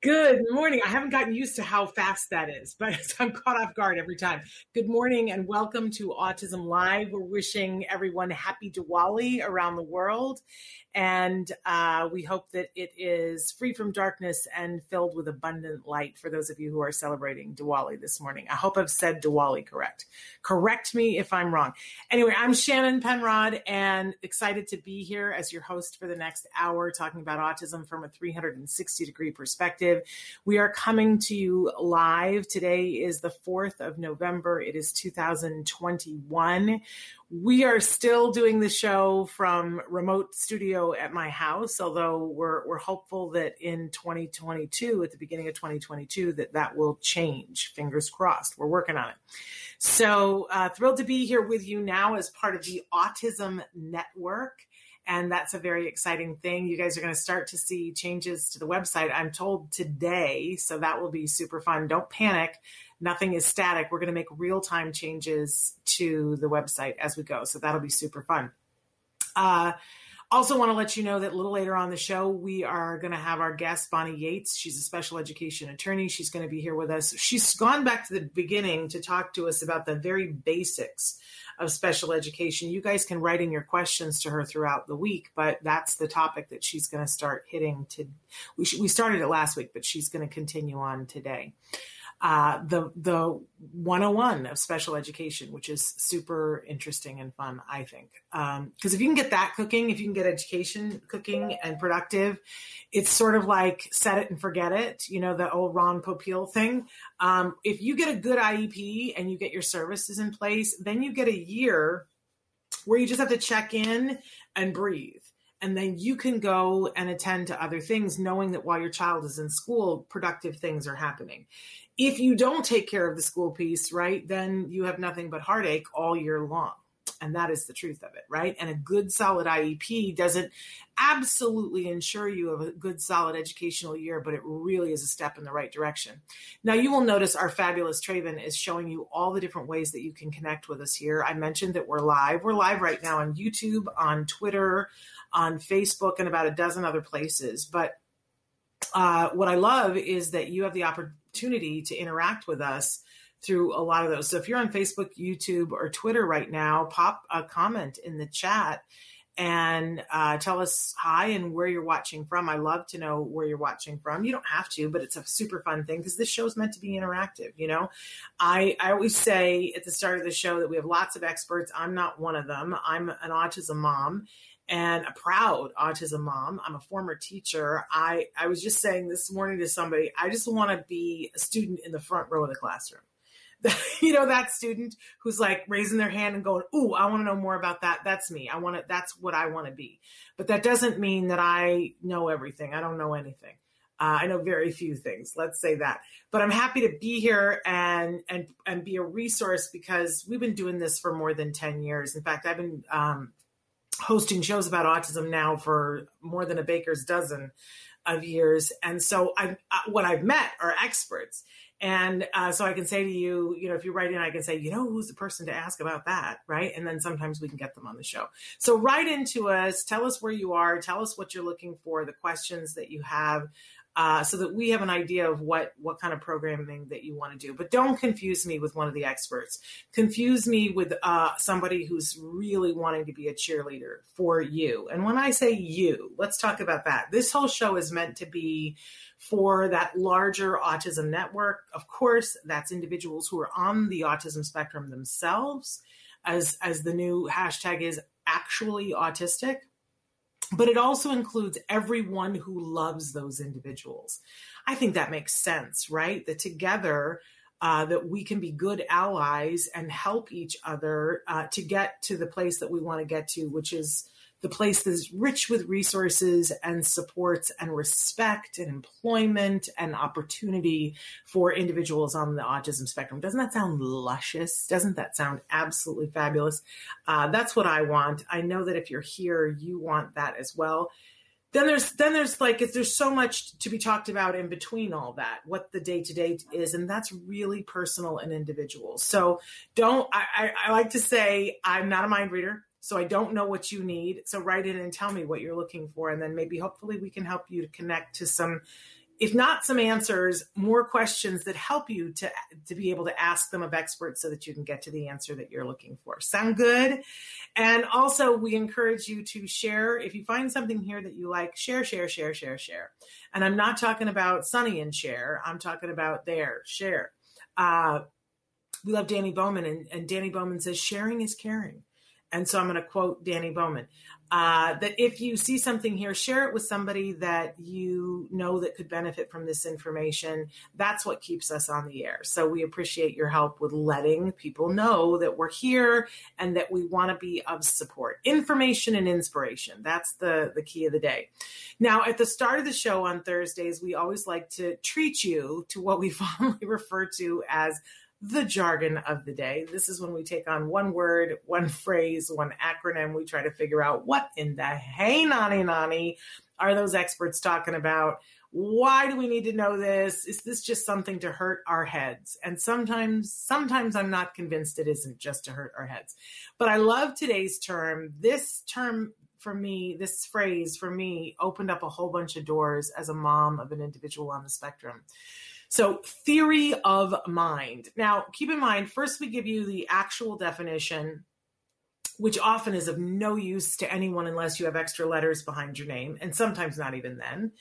Good morning. I haven't gotten used to how fast that is, but I'm caught off guard every time. Good morning and welcome to Autism Live. We're wishing everyone happy Diwali around the world. And uh, we hope that it is free from darkness and filled with abundant light for those of you who are celebrating Diwali this morning. I hope I've said Diwali correct. Correct me if I'm wrong. Anyway, I'm Shannon Penrod and excited to be here as your host for the next hour talking about autism from a 360 degree perspective. We are coming to you live. Today is the 4th of November. It is 2021 we are still doing the show from remote studio at my house although we're we're hopeful that in 2022 at the beginning of 2022 that that will change. Fingers crossed. We're working on it. So uh, thrilled to be here with you now as part of the autism network and that's a very exciting thing. You guys are going to start to see changes to the website, I'm told today. So that will be super fun. Don't panic nothing is static. We're going to make real time changes to the website as we go. So that'll be super fun. Uh, also, want to let you know that a little later on the show, we are going to have our guest, Bonnie Yates. She's a special education attorney. She's going to be here with us. She's gone back to the beginning to talk to us about the very basics of special education. You guys can write in your questions to her throughout the week, but that's the topic that she's going to start hitting. To we, we started it last week, but she's going to continue on today uh, the the 101 of special education, which is super interesting and fun, I think. Because um, if you can get that cooking, if you can get education cooking and productive, it's sort of like set it and forget it. You know, the old Ron Popeil thing. Um, if you get a good IEP and you get your services in place, then you get a year where you just have to check in and breathe and then you can go and attend to other things knowing that while your child is in school productive things are happening if you don't take care of the school piece right then you have nothing but heartache all year long. And that is the truth of it right? And a good solid iep doesn't absolutely ensure you a good solid educational year but it really is a step in the right direction. Now you will notice our fabulous traven is showing you all the different ways that you can connect with us here. I mentioned that we're live. We're live right now on youtube on twitter on Facebook and about a dozen other places. But uh, what I love is that you have the opportunity to interact with us through a lot of those. So if you're on Facebook, YouTube, or Twitter right now, pop a comment in the chat and uh, tell us hi and where you're watching from. I love to know where you're watching from. You don't have to, but it's a super fun thing because this show is meant to be interactive. You know, I I always say at the start of the show that we have lots of experts. I'm not one of them. I'm an autism mom, and a proud autism mom. I'm a former teacher. I, I was just saying this morning to somebody, I just want to be a student in the front row of the classroom. you know, that student who's like raising their hand and going, Ooh, I want to know more about that. That's me. I want to, that's what I want to be. But that doesn't mean that I know everything. I don't know anything. Uh, I know very few things. Let's say that. But I'm happy to be here and and and be a resource because we've been doing this for more than ten years. In fact, I've been um, hosting shows about autism now for more than a baker's dozen of years. And so I, what I've met are experts. And uh, so I can say to you, you know, if you write in, I can say, you know, who's the person to ask about that, right? And then sometimes we can get them on the show. So write into us, tell us where you are, tell us what you're looking for, the questions that you have. Uh, so that we have an idea of what what kind of programming that you want to do. But don't confuse me with one of the experts. Confuse me with uh, somebody who's really wanting to be a cheerleader for you. And when I say you, let's talk about that. This whole show is meant to be for that larger autism network. Of course, that's individuals who are on the autism spectrum themselves, as as the new hashtag is actually autistic but it also includes everyone who loves those individuals. I think that makes sense, right? That together, uh, that we can be good allies and help each other uh, to get to the place that we want to get to, which is the place that's rich with resources and supports and respect and employment and opportunity for individuals on the autism spectrum. Doesn't that sound luscious? Doesn't that sound absolutely fabulous? Uh, that's what I want. I know that if you're here, you want that as well. Then there's then there's like there's so much to be talked about in between all that, what the day to day is, and that's really personal and individual. So don't I, I, I like to say I'm not a mind reader. So I don't know what you need. So write in and tell me what you're looking for. And then maybe hopefully we can help you to connect to some, if not some answers, more questions that help you to, to be able to ask them of experts so that you can get to the answer that you're looking for. Sound good? And also we encourage you to share. If you find something here that you like, share, share, share, share, share. And I'm not talking about Sonny and Cher. I'm talking about there, share. Uh, we love Danny Bowman, and, and Danny Bowman says, sharing is caring. And so I'm going to quote Danny Bowman uh, that if you see something here, share it with somebody that you know that could benefit from this information. That's what keeps us on the air. So we appreciate your help with letting people know that we're here and that we want to be of support. Information and inspiration. That's the, the key of the day. Now, at the start of the show on Thursdays, we always like to treat you to what we fondly refer to as the jargon of the day. This is when we take on one word, one phrase, one acronym. We try to figure out what in the hey nani nani are those experts talking about? Why do we need to know this? Is this just something to hurt our heads? And sometimes, sometimes I'm not convinced it isn't just to hurt our heads. But I love today's term. This term for me, this phrase for me opened up a whole bunch of doors as a mom of an individual on the spectrum. So, theory of mind. Now, keep in mind, first we give you the actual definition, which often is of no use to anyone unless you have extra letters behind your name, and sometimes not even then.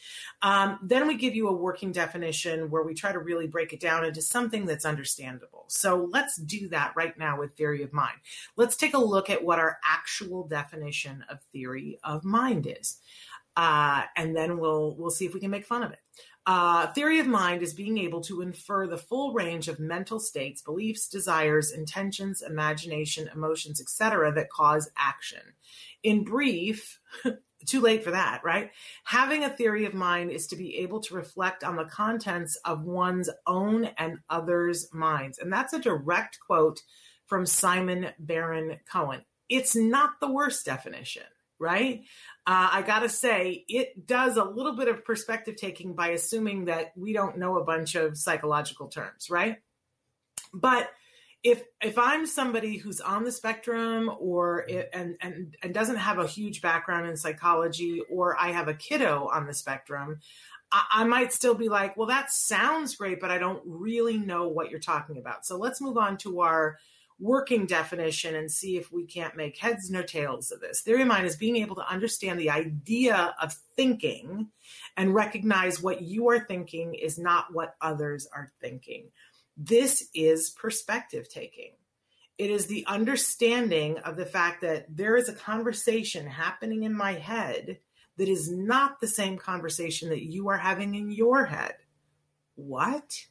Um, then we give you a working definition where we try to really break it down into something that's understandable. So, let's do that right now with theory of mind. Let's take a look at what our actual definition of theory of mind is. Uh, and then we'll we'll see if we can make fun of it. Uh, theory of mind is being able to infer the full range of mental states, beliefs, desires, intentions, imagination, emotions, etc., that cause action. In brief, too late for that, right? Having a theory of mind is to be able to reflect on the contents of one's own and others' minds. And that's a direct quote from Simon Baron Cohen. It's not the worst definition right? Uh, I got to say, it does a little bit of perspective taking by assuming that we don't know a bunch of psychological terms, right? But if if I'm somebody who's on the spectrum or it, and and and doesn't have a huge background in psychology, or I have a kiddo on the spectrum, I, I might still be like, well, that sounds great, but I don't really know what you're talking about. So let's move on to our working definition and see if we can't make heads nor tails of this. Theory of mind is being able to understand the idea of thinking and recognize what you are thinking is not what others are thinking. This is perspective taking. It is the understanding of the fact that there is a conversation happening in my head that is not the same conversation that you are having in your head. What?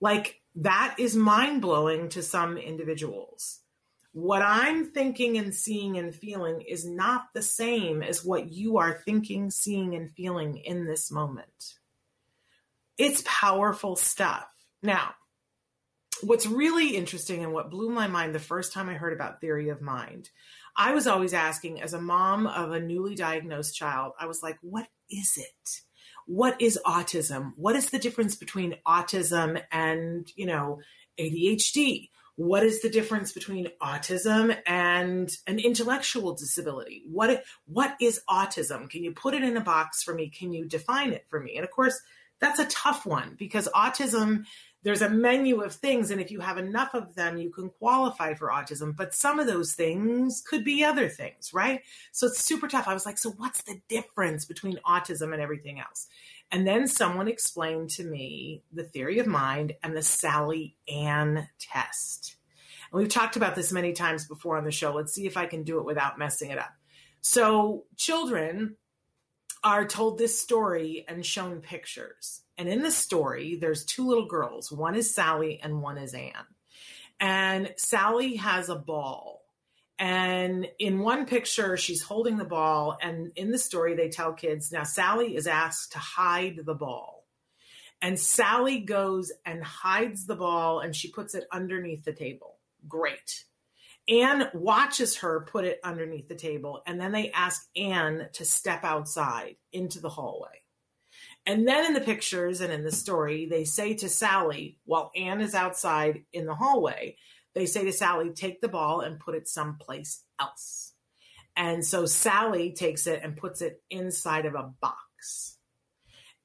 Like, that is mind blowing to some individuals. What I'm thinking and seeing and feeling is not the same as what you are thinking, seeing, and feeling in this moment. It's powerful stuff. Now, what's really interesting and what blew my mind the first time I heard about theory of mind, I was always asking, as a mom of a newly diagnosed child, I was like, what is it? What is autism? What is the difference between autism and, you know, ADHD? what is the difference between autism and an intellectual disability what what is autism can you put it in a box for me can you define it for me and of course that's a tough one because autism there's a menu of things and if you have enough of them you can qualify for autism. But some of those things could be other things right? So it's super tough. I was like so what's the difference between autism and everything else? And then someone explained to me the theory of mind and the sally ann test. And we've talked about this many times before on the show. Let's see if i can do it without messing it up. So children are told this story and shown pictures and in the story, there's two little girls. One is Sally and one is Anne. And Sally has a ball. And in one picture, she's holding the ball. And in the story, they tell kids now Sally is asked to hide the ball. And Sally goes and hides the ball and she puts it underneath the table. Great. Anne watches her put it underneath the table. And then they ask Anne to step outside into the hallway. And then in the pictures and in the story, they say to Sally, while Anne is outside in the hallway, they say to Sally, take the ball and put it someplace else. And so Sally takes it and puts it inside of a box.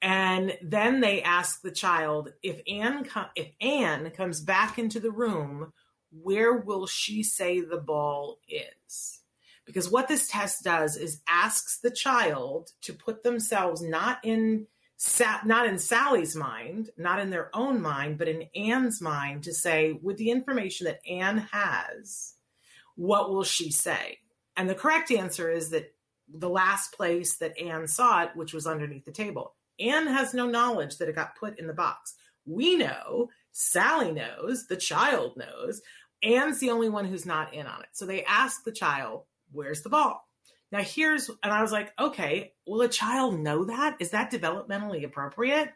And then they ask the child if Anne com- if Anne comes back into the room, where will she say the ball is? Because what this test does is asks the child to put themselves not in not in Sally's mind, not in their own mind, but in Anne's mind to say, with the information that Anne has, what will she say? And the correct answer is that the last place that Anne saw it, which was underneath the table. Anne has no knowledge that it got put in the box. We know, Sally knows, the child knows. Anne's the only one who's not in on it. So they ask the child, Where's the ball? Now, here's, and I was like, okay, will a child know that? Is that developmentally appropriate?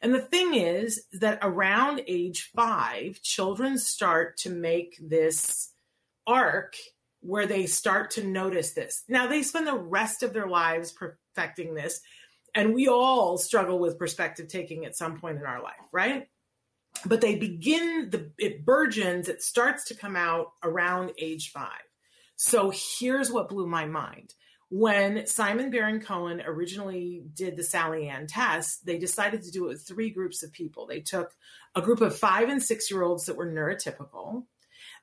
And the thing is that around age five, children start to make this arc where they start to notice this. Now, they spend the rest of their lives perfecting this. And we all struggle with perspective taking at some point in our life, right? But they begin, the, it burgeons, it starts to come out around age five. So here's what blew my mind when Simon Baron Cohen originally did the Sally Anne test, they decided to do it with three groups of people. They took a group of five and six year olds that were neurotypical.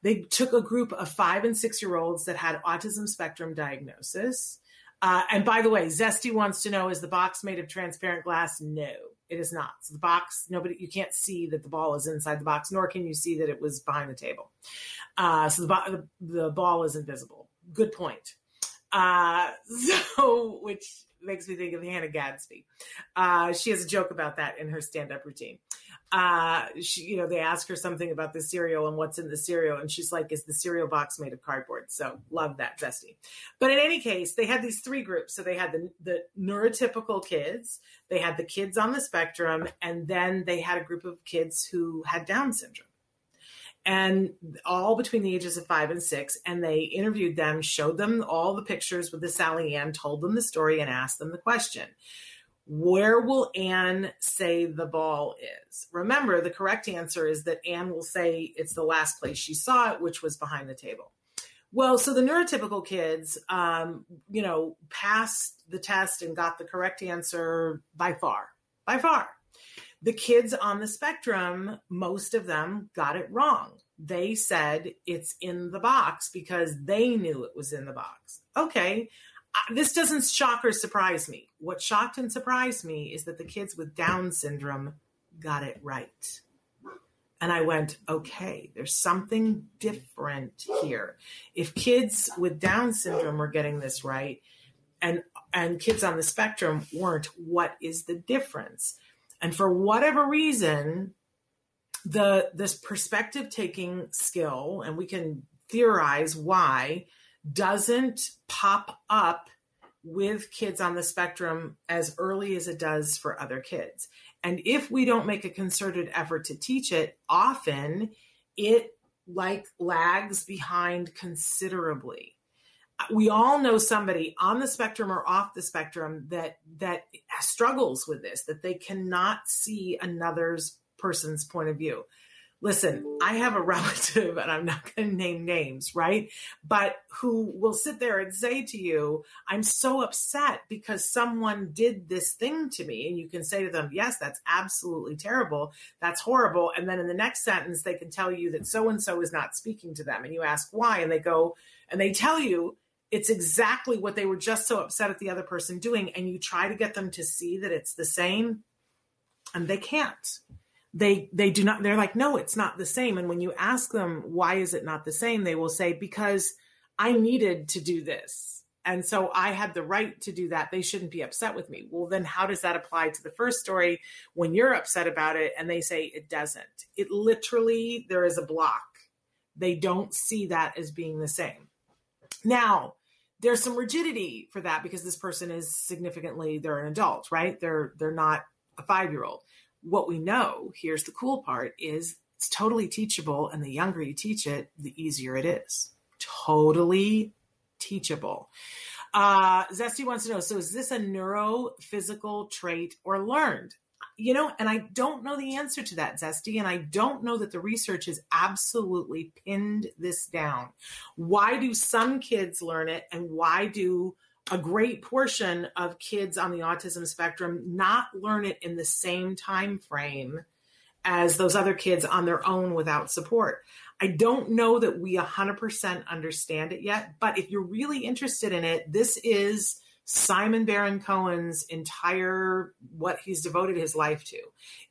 They took a group of five and six year olds that had autism spectrum diagnosis. Uh, and by the way, Zesty wants to know is the box made of transparent glass? No, it is not. So the box, nobody, you can't see that the ball is inside the box, nor can you see that it was behind the table. Uh, so the, the ball is invisible. Good point. Uh, so, which makes me think of Hannah Gadsby. Uh, she has a joke about that in her stand-up routine. Uh, she, you know, they ask her something about the cereal and what's in the cereal, and she's like, "Is the cereal box made of cardboard?" So, love that, Zesty. But in any case, they had these three groups. So they had the the neurotypical kids, they had the kids on the spectrum, and then they had a group of kids who had Down syndrome and all between the ages of five and six. And they interviewed them, showed them all the pictures with the Sally Anne, told them the story, and asked them the question Where will Anne say the ball is? Remember, the correct answer is that Anne will say it's the last place she saw it, which was behind the table. Well, so the neurotypical kids, um, you know, passed the test and got the correct answer by far, by far. The kids on the spectrum, most of them got it wrong. They said it's in the box because they knew it was in the box. Okay, this doesn't shock or surprise me. What shocked and surprised me is that the kids with Down syndrome got it right. And I went, okay, there's something different here. If kids with Down syndrome are getting this right and and kids on the spectrum weren't, what is the difference? And for whatever reason, the this perspective taking skill, and we can theorize why, doesn't pop up with kids on the spectrum as early as it does for other kids. And if we don't make a concerted effort to teach it, often it like lags behind considerably we all know somebody on the spectrum or off the spectrum that that struggles with this that they cannot see another's person's point of view listen, I have a relative, and I'm not going to name names, right? But who will sit there and say to you, I'm so upset because someone did this thing to me. And you can say to them, Yes, that's absolutely terrible. That's horrible. And then in the next sentence, they can tell you that so and so is not speaking to them. And you ask why. And they go, and they tell you, it's exactly what they were just so upset at the other person doing. And you try to get them to see that it's the same, and they can't. They they do not they're like no it's not the same. And when you ask them why is it not the same? they will say because i needed to do this and so i had the right to do that. They shouldn't be upset with me. Well then how does that apply to the first story when you're upset about it and they say it doesn't? It literally there is a block. They don't see that as being the same. Now there's some rigidity for that because this person is significantly they're an adult right they're they're not a 5 year old what we know, here's the cool part, is it's totally teachable. And the younger you teach it, the easier it is. Totally teachable. Uh, Zesty wants to know so is this a neurophysical trait or learned? You know, and I don't know the answer to that, Zesty, and I don't know that the research has absolutely pinned this down. Why do some kids learn it, and why do a great portion of kids on the autism spectrum not learn it in the same time frame as those other kids on their own without support. I don't know that we 100% understand it yet, but if you're really interested in it, this is Simon Baron Cohen's entire what he's devoted his life to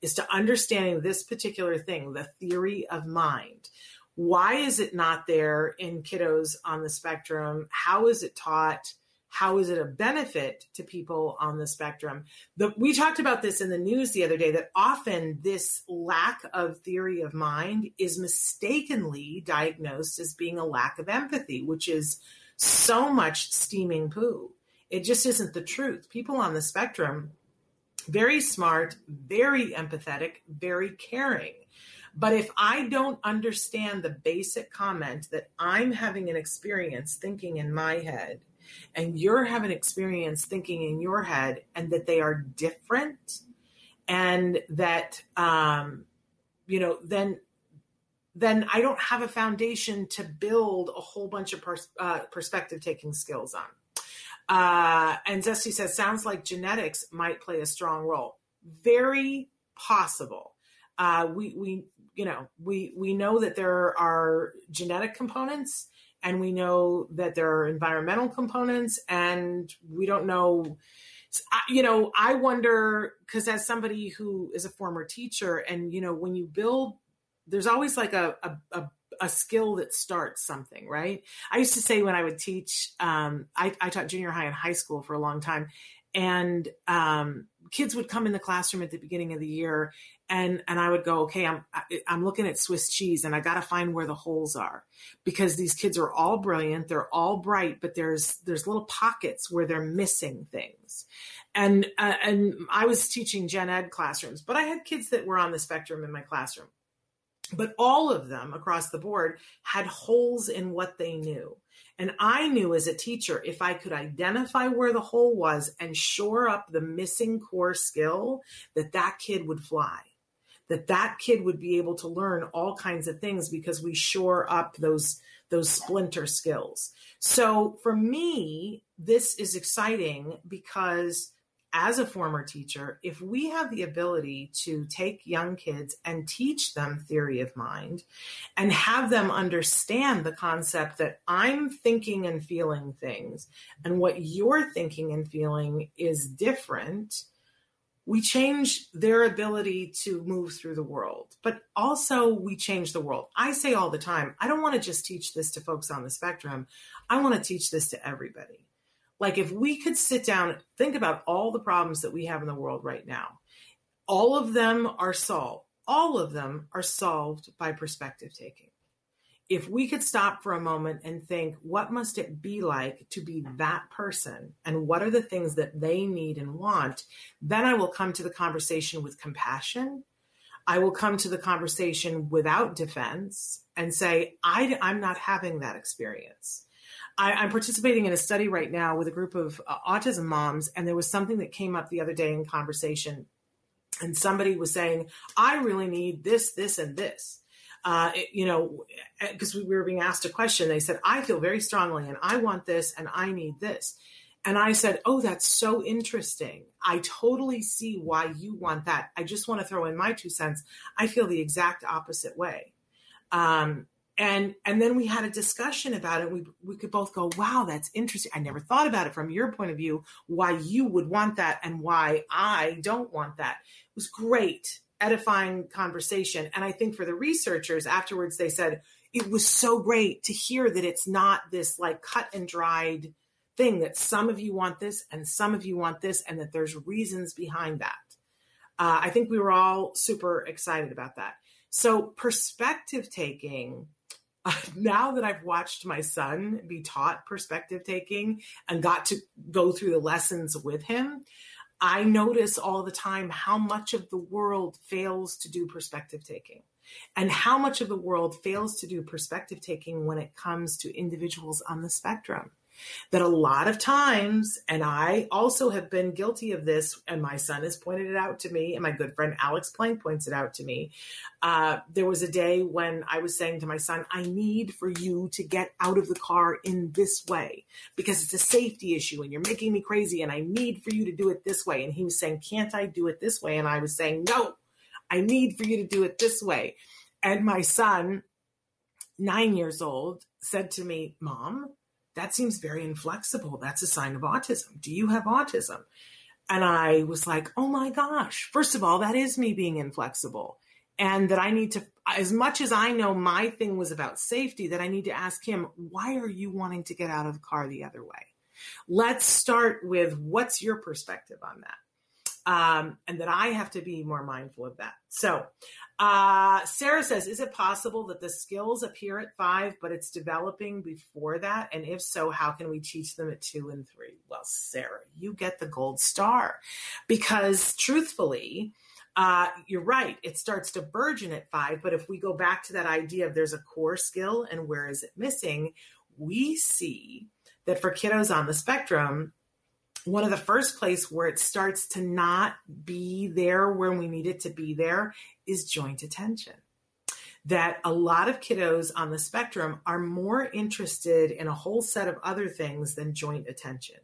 is to understanding this particular thing, the theory of mind. Why is it not there in kiddos on the spectrum? How is it taught? how is it a benefit to people on the spectrum the, we talked about this in the news the other day that often this lack of theory of mind is mistakenly diagnosed as being a lack of empathy which is so much steaming poo it just isn't the truth. People on the spectrum very smart very empathetic very caring. But if I don't understand the basic comment that I'm having an experience thinking in my head and you're having experience thinking in your head and that they are different and that um, you know then then i don't have a foundation to build a whole bunch of pers- uh, perspective taking skills on uh, and zesty says sounds like genetics might play a strong role. Very possible. Uh, we we you know we we know that there are genetic components and we know that there are environmental components and we don't know. You know i wonder because as somebody who is a former teacher and you know when you build there's always like a, a, a a skill that starts something, right? I used to say when I would teach, um, I, I, taught junior high and high school for a long time, and um, kids would come in the classroom at the beginning of the year and and I would go, okay, I'm I'm looking at Swiss cheese, and I got to find where the holes are because these kids are all brilliant, they're all bright, but there's there's little pockets where they're missing things, and uh, and I was teaching gen ed classrooms, but I had kids that were on the spectrum in my classroom, but all of them across the board had holes in what they knew. And I knew as a teacher, if I could identify where the hole was and shore up the missing core skill, that that kid would fly that that kid would be able to learn all kinds of things because we shore up those those splinter skills. So for me, this is exciting because as a former teacher, if we have the ability to take young kids and teach them theory of mind and have them understand the concept that I'm thinking and feeling things and what you're thinking and feeling is different, we change their ability to move through the world, but also we change the world. I say all the time, I don't want to just teach this to folks on the spectrum. I want to teach this to everybody. Like if we could sit down, think about all the problems that we have in the world right now. All of them are solved. All of them are solved by perspective taking if we could stop for a moment and think, what must it be like to be that person? And what are the things that they need and want? Then I will come to the conversation with compassion. I will come to the conversation without defense and say, I, am not having that experience. I, am participating in a study right now with a group of uh, autism moms, and there was something that came up the other day in conversation. And somebody was saying, I really need this, this, and this Uh, it, you know, because we were being asked a question, they said, I feel very strongly and I want this and I need this. And I said, Oh, that's so interesting. I totally see why you want that. I just want to throw in my two cents. I feel the exact opposite way. Um, and and then we had a discussion about it. We we could both go wow that's interesting. I never thought about it from your point of view why you would want that and why i don't want that. It was great edifying conversation. And i think for the researchers afterwards they said it was so great to hear that it's not this like cut and dried thing that some of you want this and some of you want this and that there's reasons behind that. Uh, i think we were all super excited about that. So perspective taking now that I've watched my son be taught perspective taking and got to go through the lessons with him, I notice all the time how much of the world fails to do perspective taking and how much of the world fails to do perspective taking when it comes to individuals on the spectrum that a lot of times, and I also have been guilty of this, and my son has pointed it out to me, and my good friend Alex Plank points it out to me. Uh, there was a day when I was saying to my son, I need for you to get out of the car in this way because it's a safety issue and you're making me crazy, and I need for you to do it this way. And he was saying, Can't I do it this way? And I was saying, No, I need for you to do it this way. And my son, nine years old, said to me, Mom, that seems very inflexible. That's a sign of autism. Do you have autism? And I was like, oh my gosh, first of all, that is me being inflexible. And that I need to, as much as I know my thing was about safety, that I need to ask him, why are you wanting to get out of the car the other way? Let's start with what's your perspective on that? Um, and that I have to be more mindful of that. So uh, Sarah says, is it possible that the skills appear at five, but it's developing before that? And if so, how can we teach them at two and three? Well, Sarah, you get the gold star because truthfully, uh, you're right. It starts to burgeon at five. But if we go back to that idea of there's a core skill and where is it missing, we see that for kiddos on the spectrum, one of the first place where it starts to not be there when we need it to be there is joint attention. That a lot of kiddos on the spectrum are more interested in a whole set of other things than joint attention.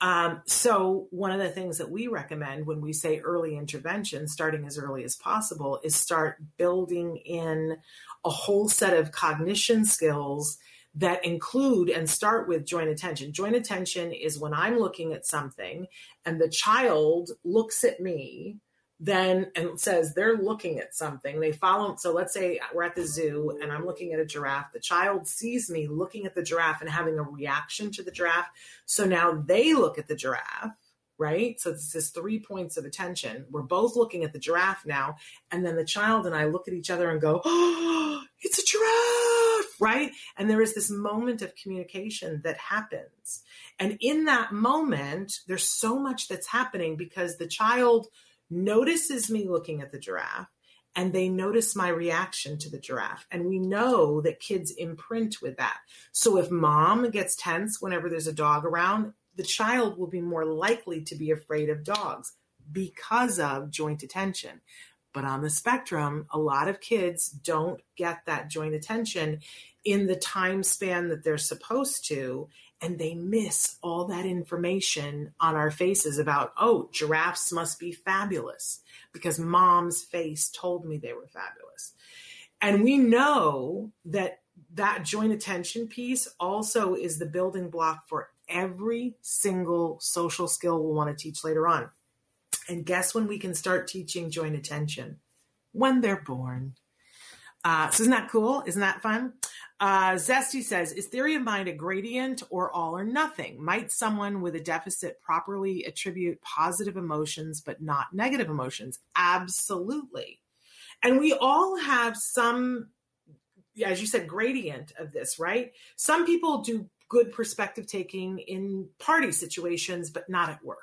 Um, so, one of the things that we recommend when we say early intervention, starting as early as possible, is start building in a whole set of cognition skills that include and start with joint attention. Joint attention is when I'm looking at something and the child looks at me then and says they're looking at something. They follow. So let's say we're at the zoo and I'm looking at a giraffe. The child sees me looking at the giraffe and having a reaction to the giraffe. So now they look at the giraffe right? So this is three points of attention. We're both looking at the giraffe now. And then the child and I look at each other and go, oh, it's a giraffe, right? And there is this moment of communication that happens. And in that moment, there's so much that's happening because the child notices me looking at the giraffe and they notice my reaction to the giraffe. And we know that kids imprint with that. So if mom gets tense whenever there's a dog around, the child will be more likely to be afraid of dogs because of joint attention. But on the spectrum, a lot of kids don't get that joint attention in the time span that they're supposed to. And they miss all that information on our faces about, oh, giraffes must be fabulous because mom's face told me they were fabulous. And we know that that joint attention piece also is the building block for every single social skill we'll want to teach later on. And guess when we can start teaching joint attention? When they're born. Uh, so isn't that cool? Isn't that fun? Uh, Zesty says, is theory of mind a gradient or all or nothing? Might someone with a deficit properly attribute positive emotions but not negative emotions? Absolutely. And we all have some, as you said, gradient of this, right? Some people do good perspective taking in party situations, but not at work.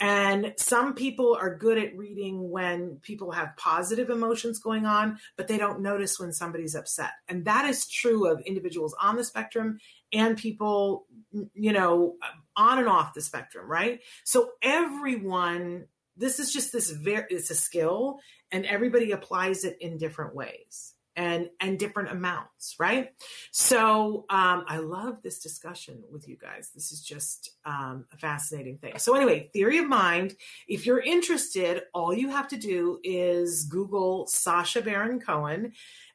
And some people are good at reading when people have positive emotions going on, but they don't notice when somebody's upset. And that is true of individuals on the spectrum and people, you know, on and off the spectrum, right? So everyone, this is just this very, it's a skill and everybody applies it in different ways. And and different amounts right? So um, i love this discussion with you guys. This is just um, a fascinating thing. So anyway theory of mind if you're interested all you have to do is google sasha baron cohen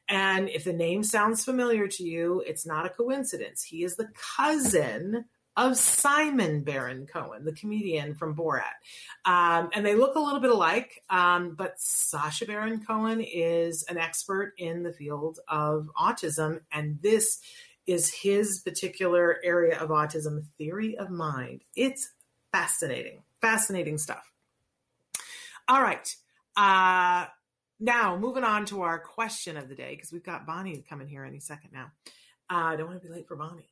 and if the name sounds familiar to you it's not a coincidence. He is the cousin of Simon Baron Cohen, the comedian from Borat. Um, and they look a little bit alike, um, but Sasha Baron Cohen is an expert in the field of autism. And this is his particular area of autism theory of mind. It's fascinating, fascinating stuff. All right. Uh, now, moving on to our question of the day, because we've got Bonnie coming here any second now. Uh, I don't want to be late for Bonnie.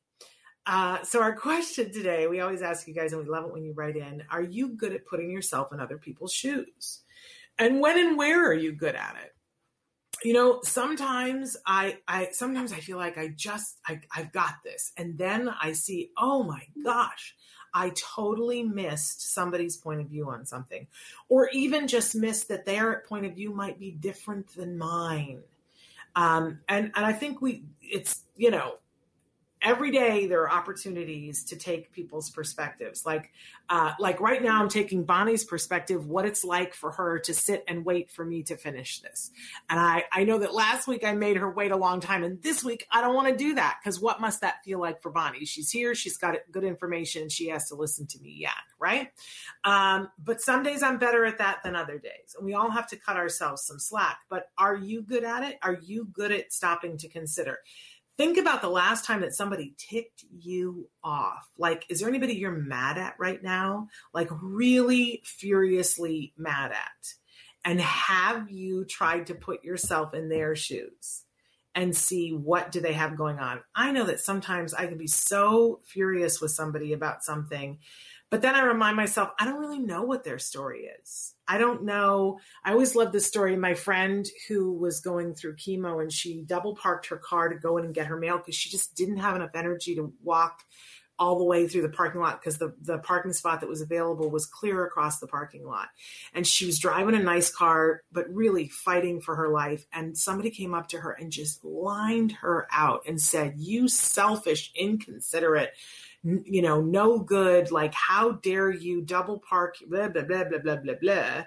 Uh, so our question today, we always ask you guys, and we love it when you write in: Are you good at putting yourself in other people's shoes? And when and where are you good at it? You know, sometimes I, I sometimes I feel like I just I, I've got this, and then I see, oh my gosh, I totally missed somebody's point of view on something, or even just missed that their point of view might be different than mine. Um, and and I think we it's you know every day there are opportunities to take people's perspectives. Like uh, like right now i'm taking bonnie's perspective what it's like for her to sit and wait for me to finish this. And i i know that last week i made her wait a long time and this week i don't want to do that because what must that feel like for bonnie? She's here she's got good information she has to listen to me yak right? Um, but some days i'm better at that than other days and we all have to cut ourselves some slack but are you good at it? Are you good at stopping to consider think about the last time that somebody ticked you off. Like, is there anybody you're mad at right now? Like, really furiously mad at? And have you tried to put yourself in their shoes and see what do they have going on? I know that sometimes I can be so furious with somebody about something but then I remind myself, I don't really know what their story is. I don't know. I always love the story. My friend who was going through chemo and she double parked her car to go in and get her mail because she just didn't have enough energy to walk all the way through the parking lot because the, the parking spot that was available was clear across the parking lot. And she was driving a nice car, but really fighting for her life. And somebody came up to her and just lined her out and said, You selfish, inconsiderate you know, no good, like, how dare you double park, blah, blah, blah, blah, blah, blah, blah.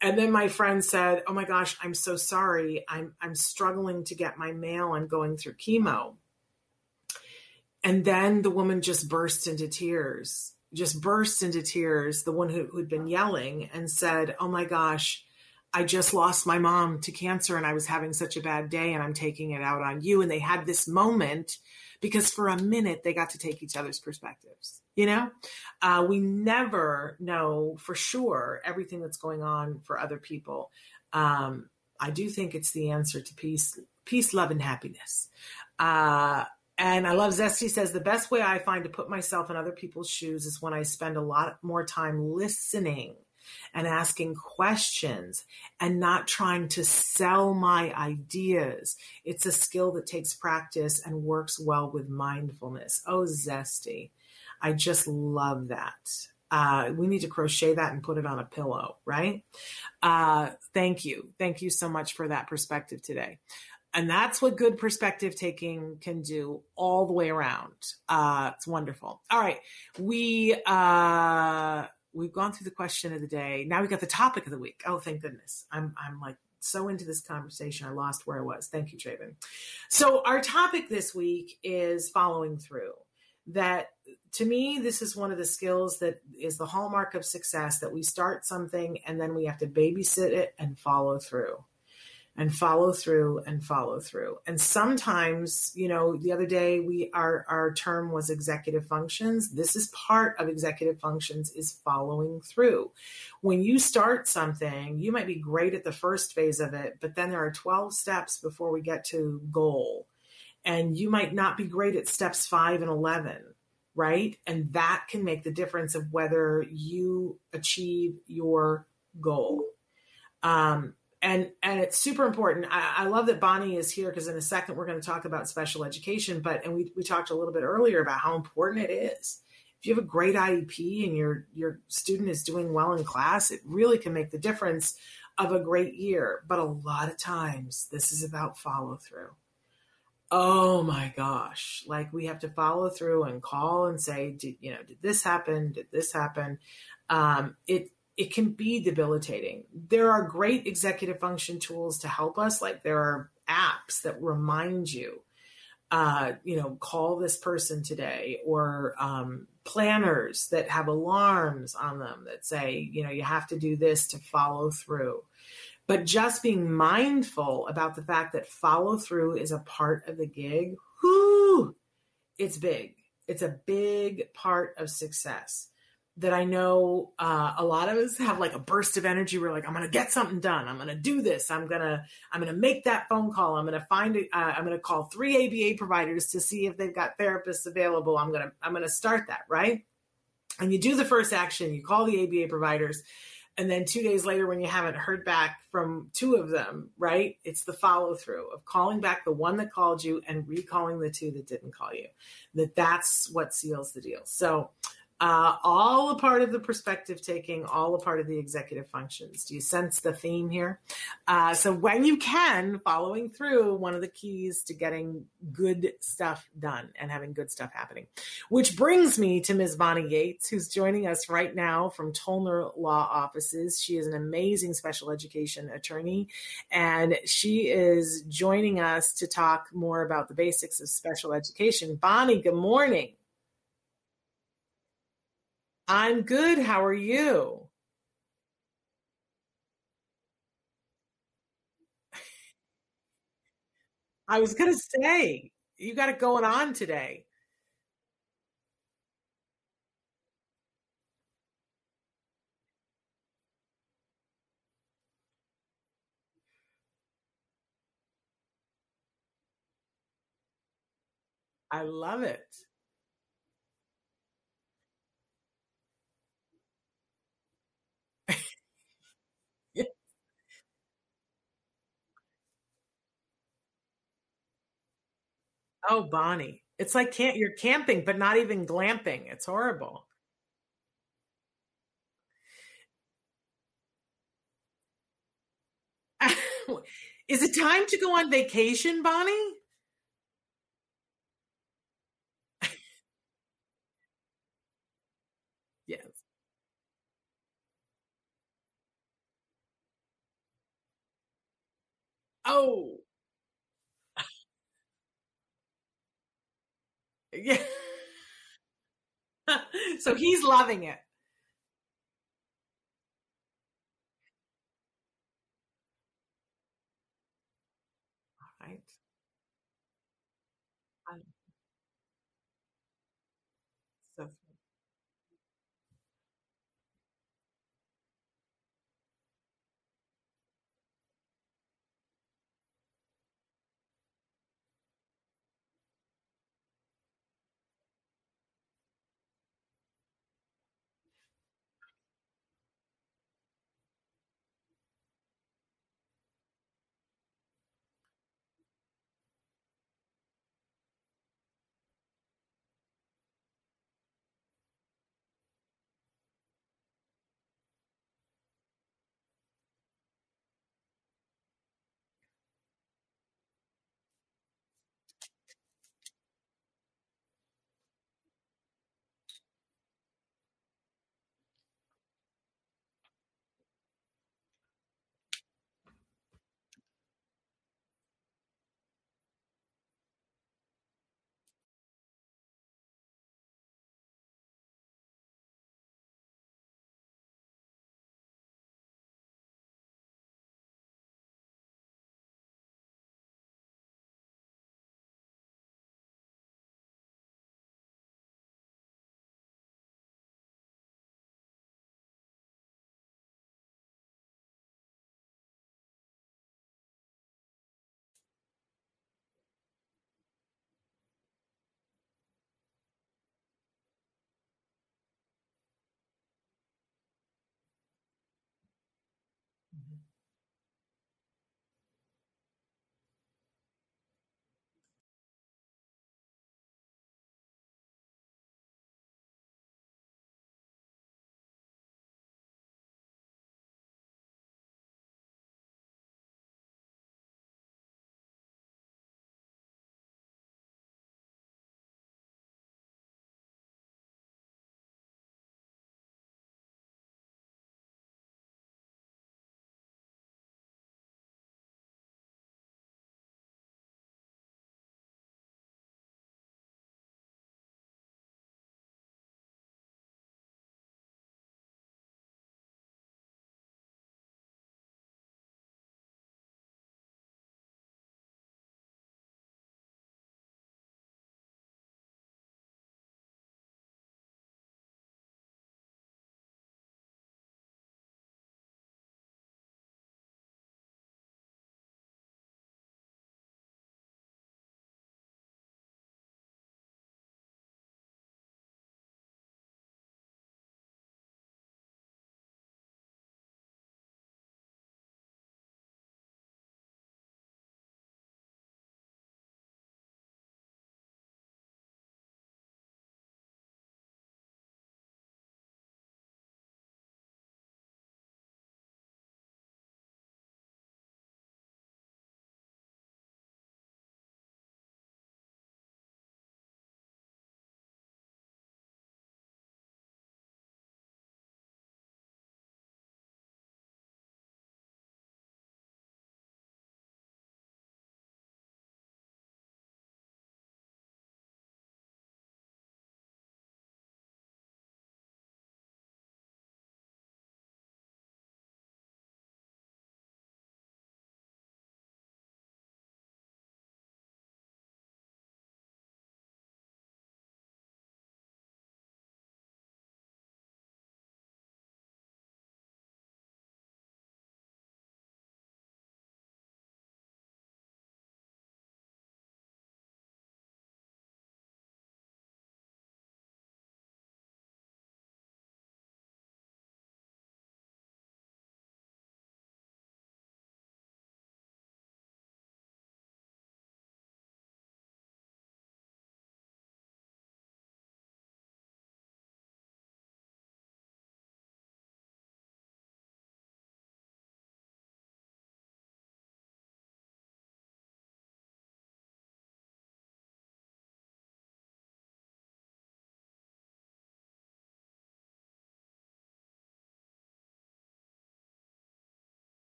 And then my friend said, Oh my gosh, I'm so sorry. I'm, I'm struggling to get my mail and going through chemo. And then the woman just burst into tears, just burst into tears, the one who, who'd been yelling and said, Oh my gosh, I just lost my mom to cancer and I was having such a bad day and I'm taking it out on you. And they had this moment because for a minute they got to take each other's perspectives. You know, uh, we never know for sure everything that's going on for other people. Um, I do think it's the answer to peace, peace, love, and happiness. Uh, and I love Zesty says the best way I find to put myself in other people's shoes is when I spend a lot more time listening and asking questions and not trying to sell my ideas. It's a skill that takes practice and works well with mindfulness. Oh, zesty. I just love that. Uh, we need to crochet that and put it on a pillow, right? Uh, thank you. Thank you so much for that perspective today. And that's what good perspective taking can do all the way around. Uh, it's wonderful. All right. We, uh, we've gone through the question of the day. Now we've got the topic of the week. Oh, thank goodness. I'm I'm like so into this conversation. I lost where I was. Thank you, Traven. So our topic this week is following through. That to me, this is one of the skills that is the hallmark of success that we start something and then we have to babysit it and follow through and follow through and follow through. And sometimes, you know, the other day we our our term was executive functions. This is part of executive functions is following through. When you start something, you might be great at the first phase of it, but then there are 12 steps before we get to goal. And you might not be great at steps 5 and 11 right? And that can make the difference of whether you achieve your goal. Um, and and it's super important. I, I love that Bonnie is here because in a second we're going to talk about special education. But and we we talked a little bit earlier about how important it is. If you have a great IEP and your your student is doing well in class, it really can make the difference of a great year, but a lot of times this is about follow through. Oh my gosh. Like we have to follow through and call and say, did, you know, did this happen? Did this happen? Um, it, it can be debilitating. There are great executive function tools to help us. Like there are apps that remind you, uh, you know, call this person today or, um, planners that have alarms on them that say, you know, you have to do this to follow through but just being mindful about the fact that follow through is a part of the gig, whoo, it's big. It's a big part of success that I know uh, a lot of us have like a burst of energy. We're like, I'm going to get something done. I'm going to do this. I'm going to, I'm going to make that phone call. I'm going to find. Uh, I'm going to call three ABA providers to see if they've got therapists available. I'm going to, I'm going to start that. Right. And you do the first action, you call the ABA providers and then two days later when you haven't heard back from two of them right it's the follow through of calling back the one that called you and recalling the two that didn't call you that that's what seals the deal so uh, all a part of the perspective taking, all a part of the executive functions. Do you sense the theme here? Uh, so, when you can, following through, one of the keys to getting good stuff done and having good stuff happening. Which brings me to Ms. Bonnie Yates, who's joining us right now from Tollner Law Offices. She is an amazing special education attorney, and she is joining us to talk more about the basics of special education. Bonnie, good morning. I'm good. How are you? I was going to say, you got it going on today. I love it. Oh, Bonnie. It's like can't you're camping, but not even glamping. It's horrible. Is it time to go on vacation, Bonnie? Yes. Oh, yeah. So he's loving it,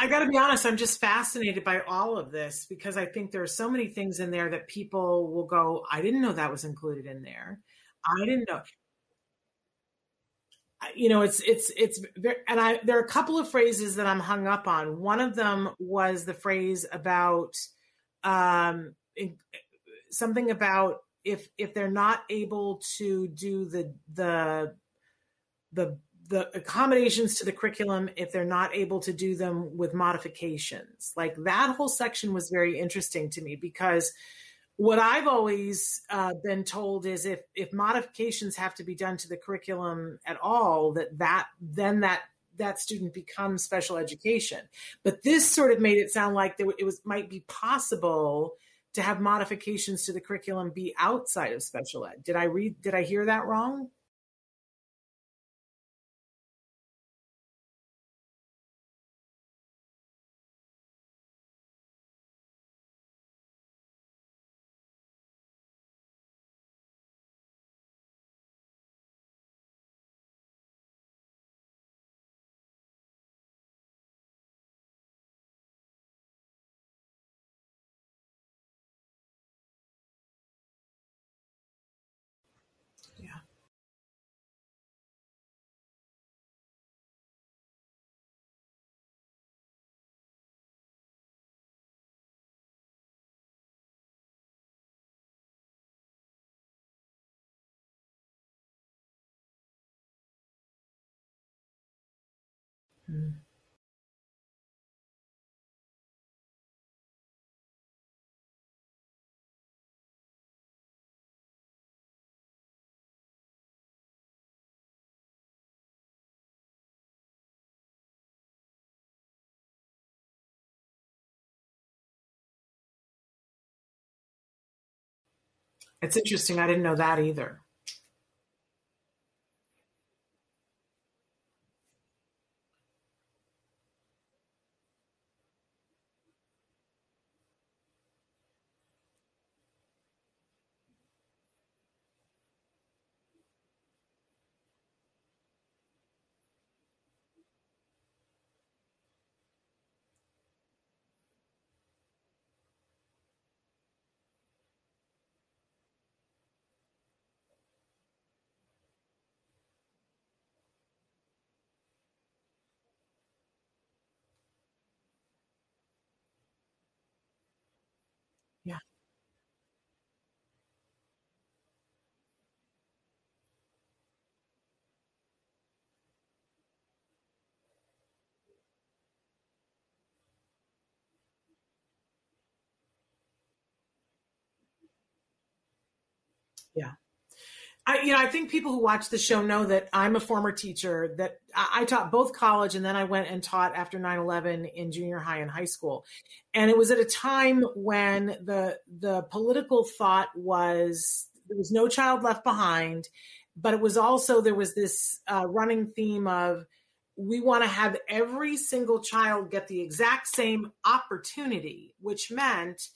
I got to be honest, I'm just fascinated by all of this because I think there are so many things in there that people will go, I didn't know that was included in there. I didn't know. You know, it's it's it's and I there are a couple of phrases that I'm hung up on. One of them was the phrase about um something about if if they're not able to do the the the the accommodations to the curriculum if they're not able to do them with modifications. Like that whole section was very interesting to me because what I've always uh, been told is if if modifications have to be done to the curriculum at all, that that then that that student becomes special education. But this sort of made it sound like there, it was might be possible to have modifications to the curriculum be outside of special ed. Did I read? Did I hear that wrong? It's interesting. I didn't know that either. Yeah. Yeah. I, you know, I think people who watch the show know that I'm a former teacher, that I, I taught both college and then I went and taught after 9 11 in junior high and high school. And it was at a time when the, the political thought was there was no child left behind, but it was also, there was this uh, running theme of we want to have every single child get the exact same opportunity, which meant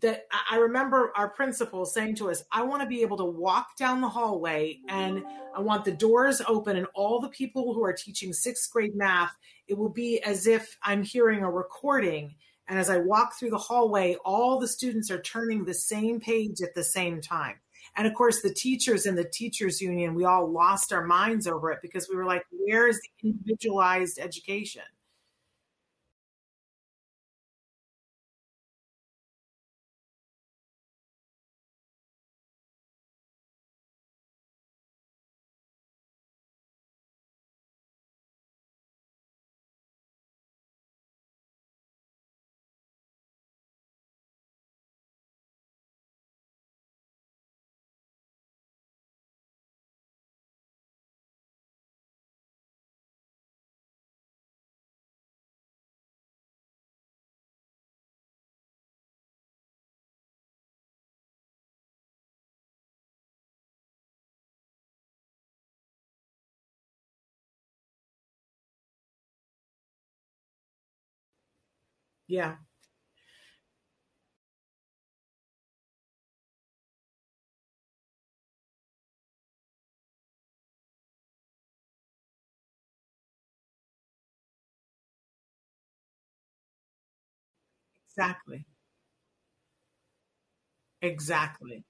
that I remember our principal saying to us, I want to be able to walk down the hallway and I want the doors open and all the people who are teaching sixth grade math, it will be as if I'm hearing a recording. And as I walk through the hallway, all the students are turning the same page at the same time. And of course, the teachers in the teachers union, we all lost our minds over it because we were like, where is the individualized education? Yeah. Exactly. Exactly.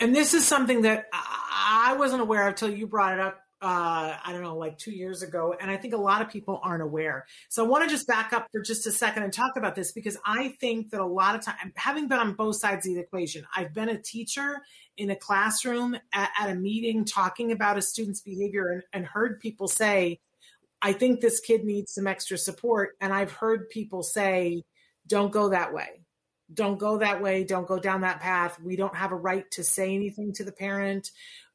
And this is something that I wasn't aware of until you brought it up. Uh, I don't know, like two years ago. And I think a lot of people aren't aware. So I want to just back up for just a second and talk about this because I think that a lot of time, having been on both sides of the equation, I've been a teacher in a classroom at, at a meeting talking about a student's behavior and, and heard people say, I think this kid needs some extra support. And I've heard people say, don't go that way don't go that way don't go down that path. We don't have a right to say anything to the parent.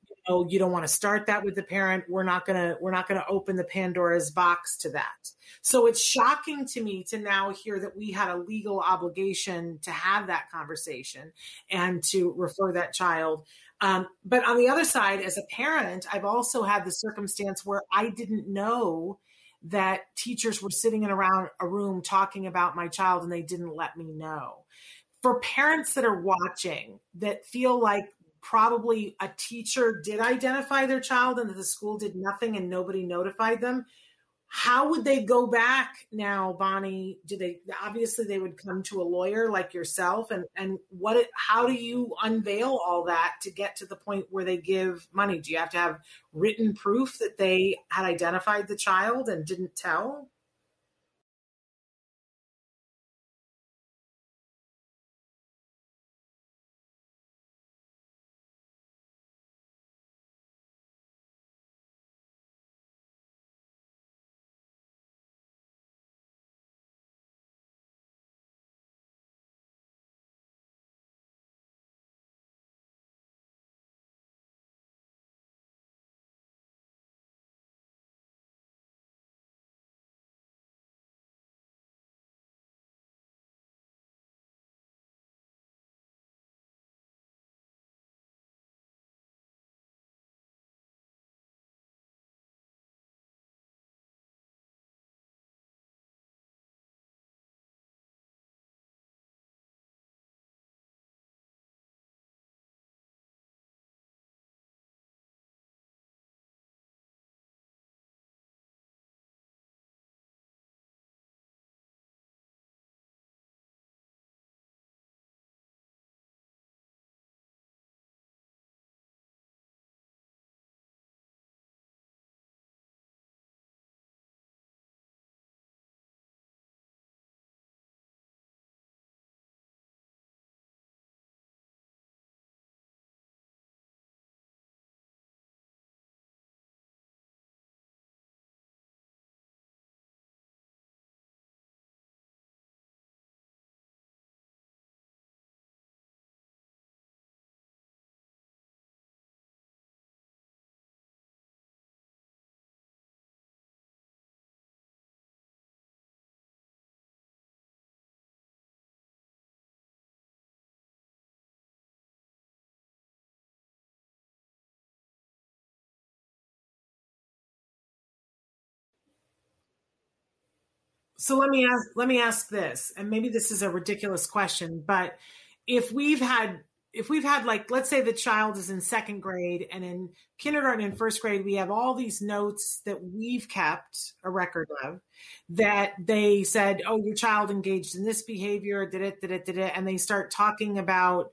You know you don't want to start that with the parent. We're not going to we're not going to open the pandora's box to that. So it's shocking to me to now hear that we had a legal obligation to have that conversation and to refer that child. Um, but on the other side as a parent i've also had the circumstance where i didn't know that teachers were sitting in around a room talking about my child and they didn't let me know. For parents that are watching that feel like probably a teacher did identify their child and that the school did nothing and nobody notified them how would they go back now bonnie? Do they obviously they would come to a lawyer like yourself and and what how do you unveil all that to get to the point where they give money? Do you have to have written proof that they had identified the child and didn't tell So let me ask let me ask this, and maybe this is a ridiculous question, but if we've had if we've had like let's say the child is in second grade and in kindergarten and first grade we have all these notes that we've kept a record of that they said oh your child engaged in this behavior did it did it did it and they start talking about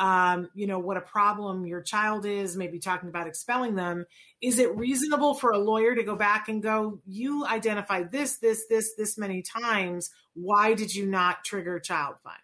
um, you know what a problem your child is maybe talking about expelling them. Is it reasonable for a lawyer to go back and go you identified this this this this many times. Why did you not trigger child find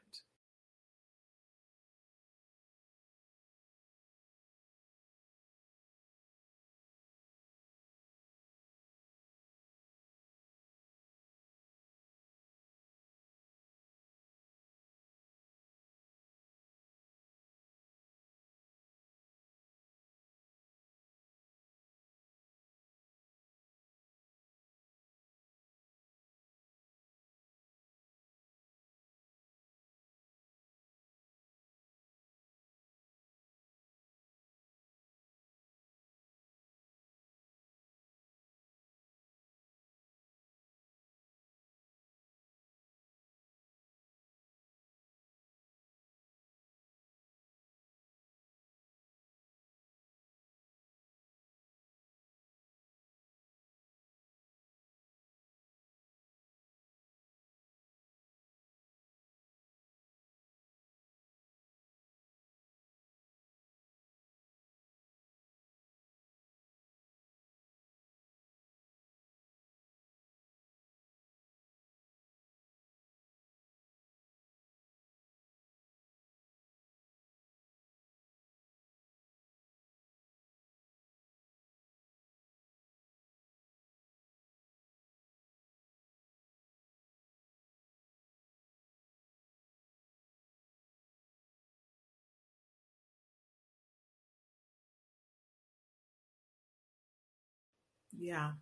Yeah.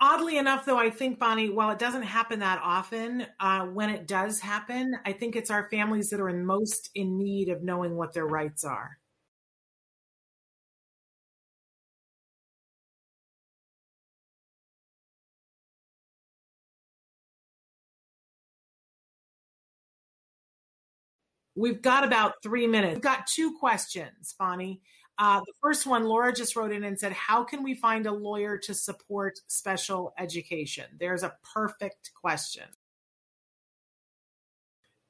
Oddly enough, though, I think, Bonnie, while it doesn't happen that often, uh, when it does happen, I think it's our families that are in most in need of knowing what their rights are. We've got about three minutes. We've got two questions, Bonnie. Uh, the first one, Laura just wrote in and said, How can we find a lawyer to support special education? There's a perfect question.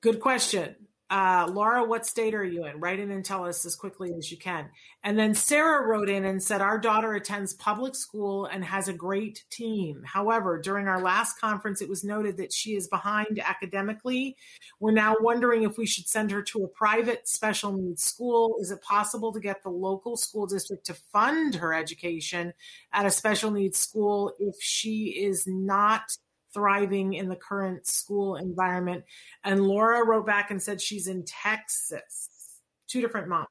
Good question uh, Laura, what state are you in? Write in and tell us as quickly as you can. And then Sarah wrote in and said, Our daughter attends public school and has a great team. However, during our last conference, it was noted that she is behind academically. We're now wondering if we should send her to a private special needs school. Is it possible to get the local school district to fund her education at a special needs school if she is not? Thriving in the current school environment. And Laura wrote back and said she's in Texas. Two different moms.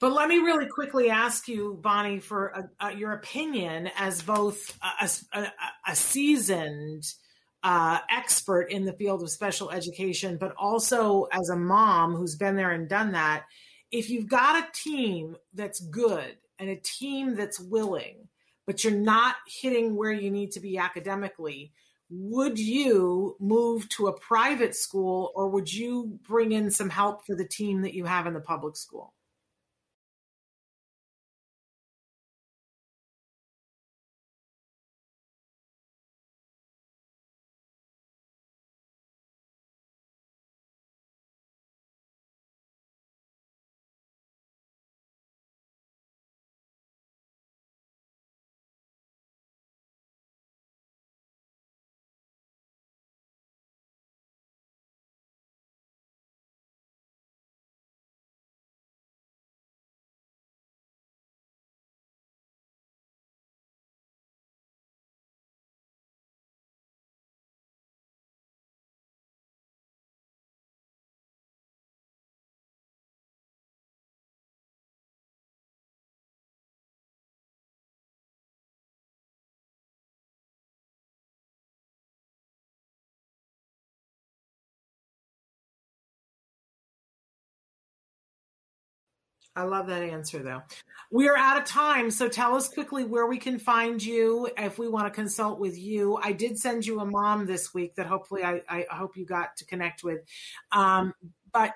But let me really quickly ask you, Bonnie, for your opinion as both a, a, a seasoned uh, expert in the field of special education, but also as a mom who's been there and done that. If you've got a team that's good and a team that's willing, but you're not hitting where you need to be academically, would you move to a private school or would you bring in some help for the team that you have in the public school? I love that answer, though. We are out of time, so tell us quickly where we can find you if we want to consult with you. I did send you a mom this week that hopefully I, I hope you got to connect with. Um, but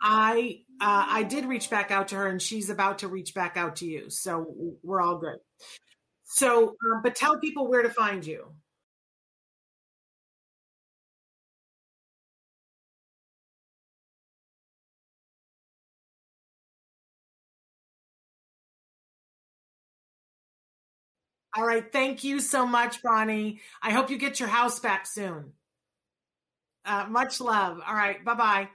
I uh, I did reach back out to her, and she's about to reach back out to you. So we're all good. So, uh, but tell people where to find you. All right. Thank you so much, Bonnie. I hope you get your house back soon. Uh, much love. All right. Bye bye.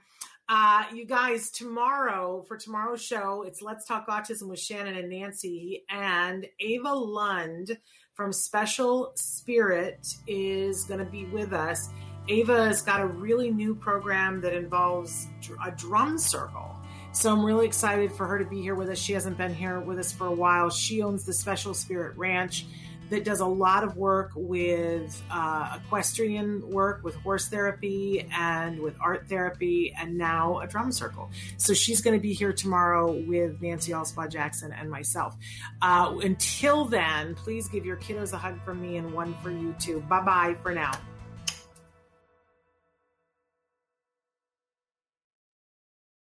Uh, you guys, tomorrow for tomorrow's show, it's Let's Talk Autism with Shannon and Nancy, and Ava Lund from Special Spirit is going to be with us. Ava has got a really new program that involves a drum circle. So I'm really excited for her to be here with us. She hasn't been here with us for a while. She owns the Special Spirit Ranch that does a lot of work with uh, equestrian work, with horse therapy, and with art therapy, and now a drum circle. So she's going to be here tomorrow with Nancy Allspaw Jackson and myself. Uh, until then, please give your kiddos a hug from me and one for you too. Bye bye for now.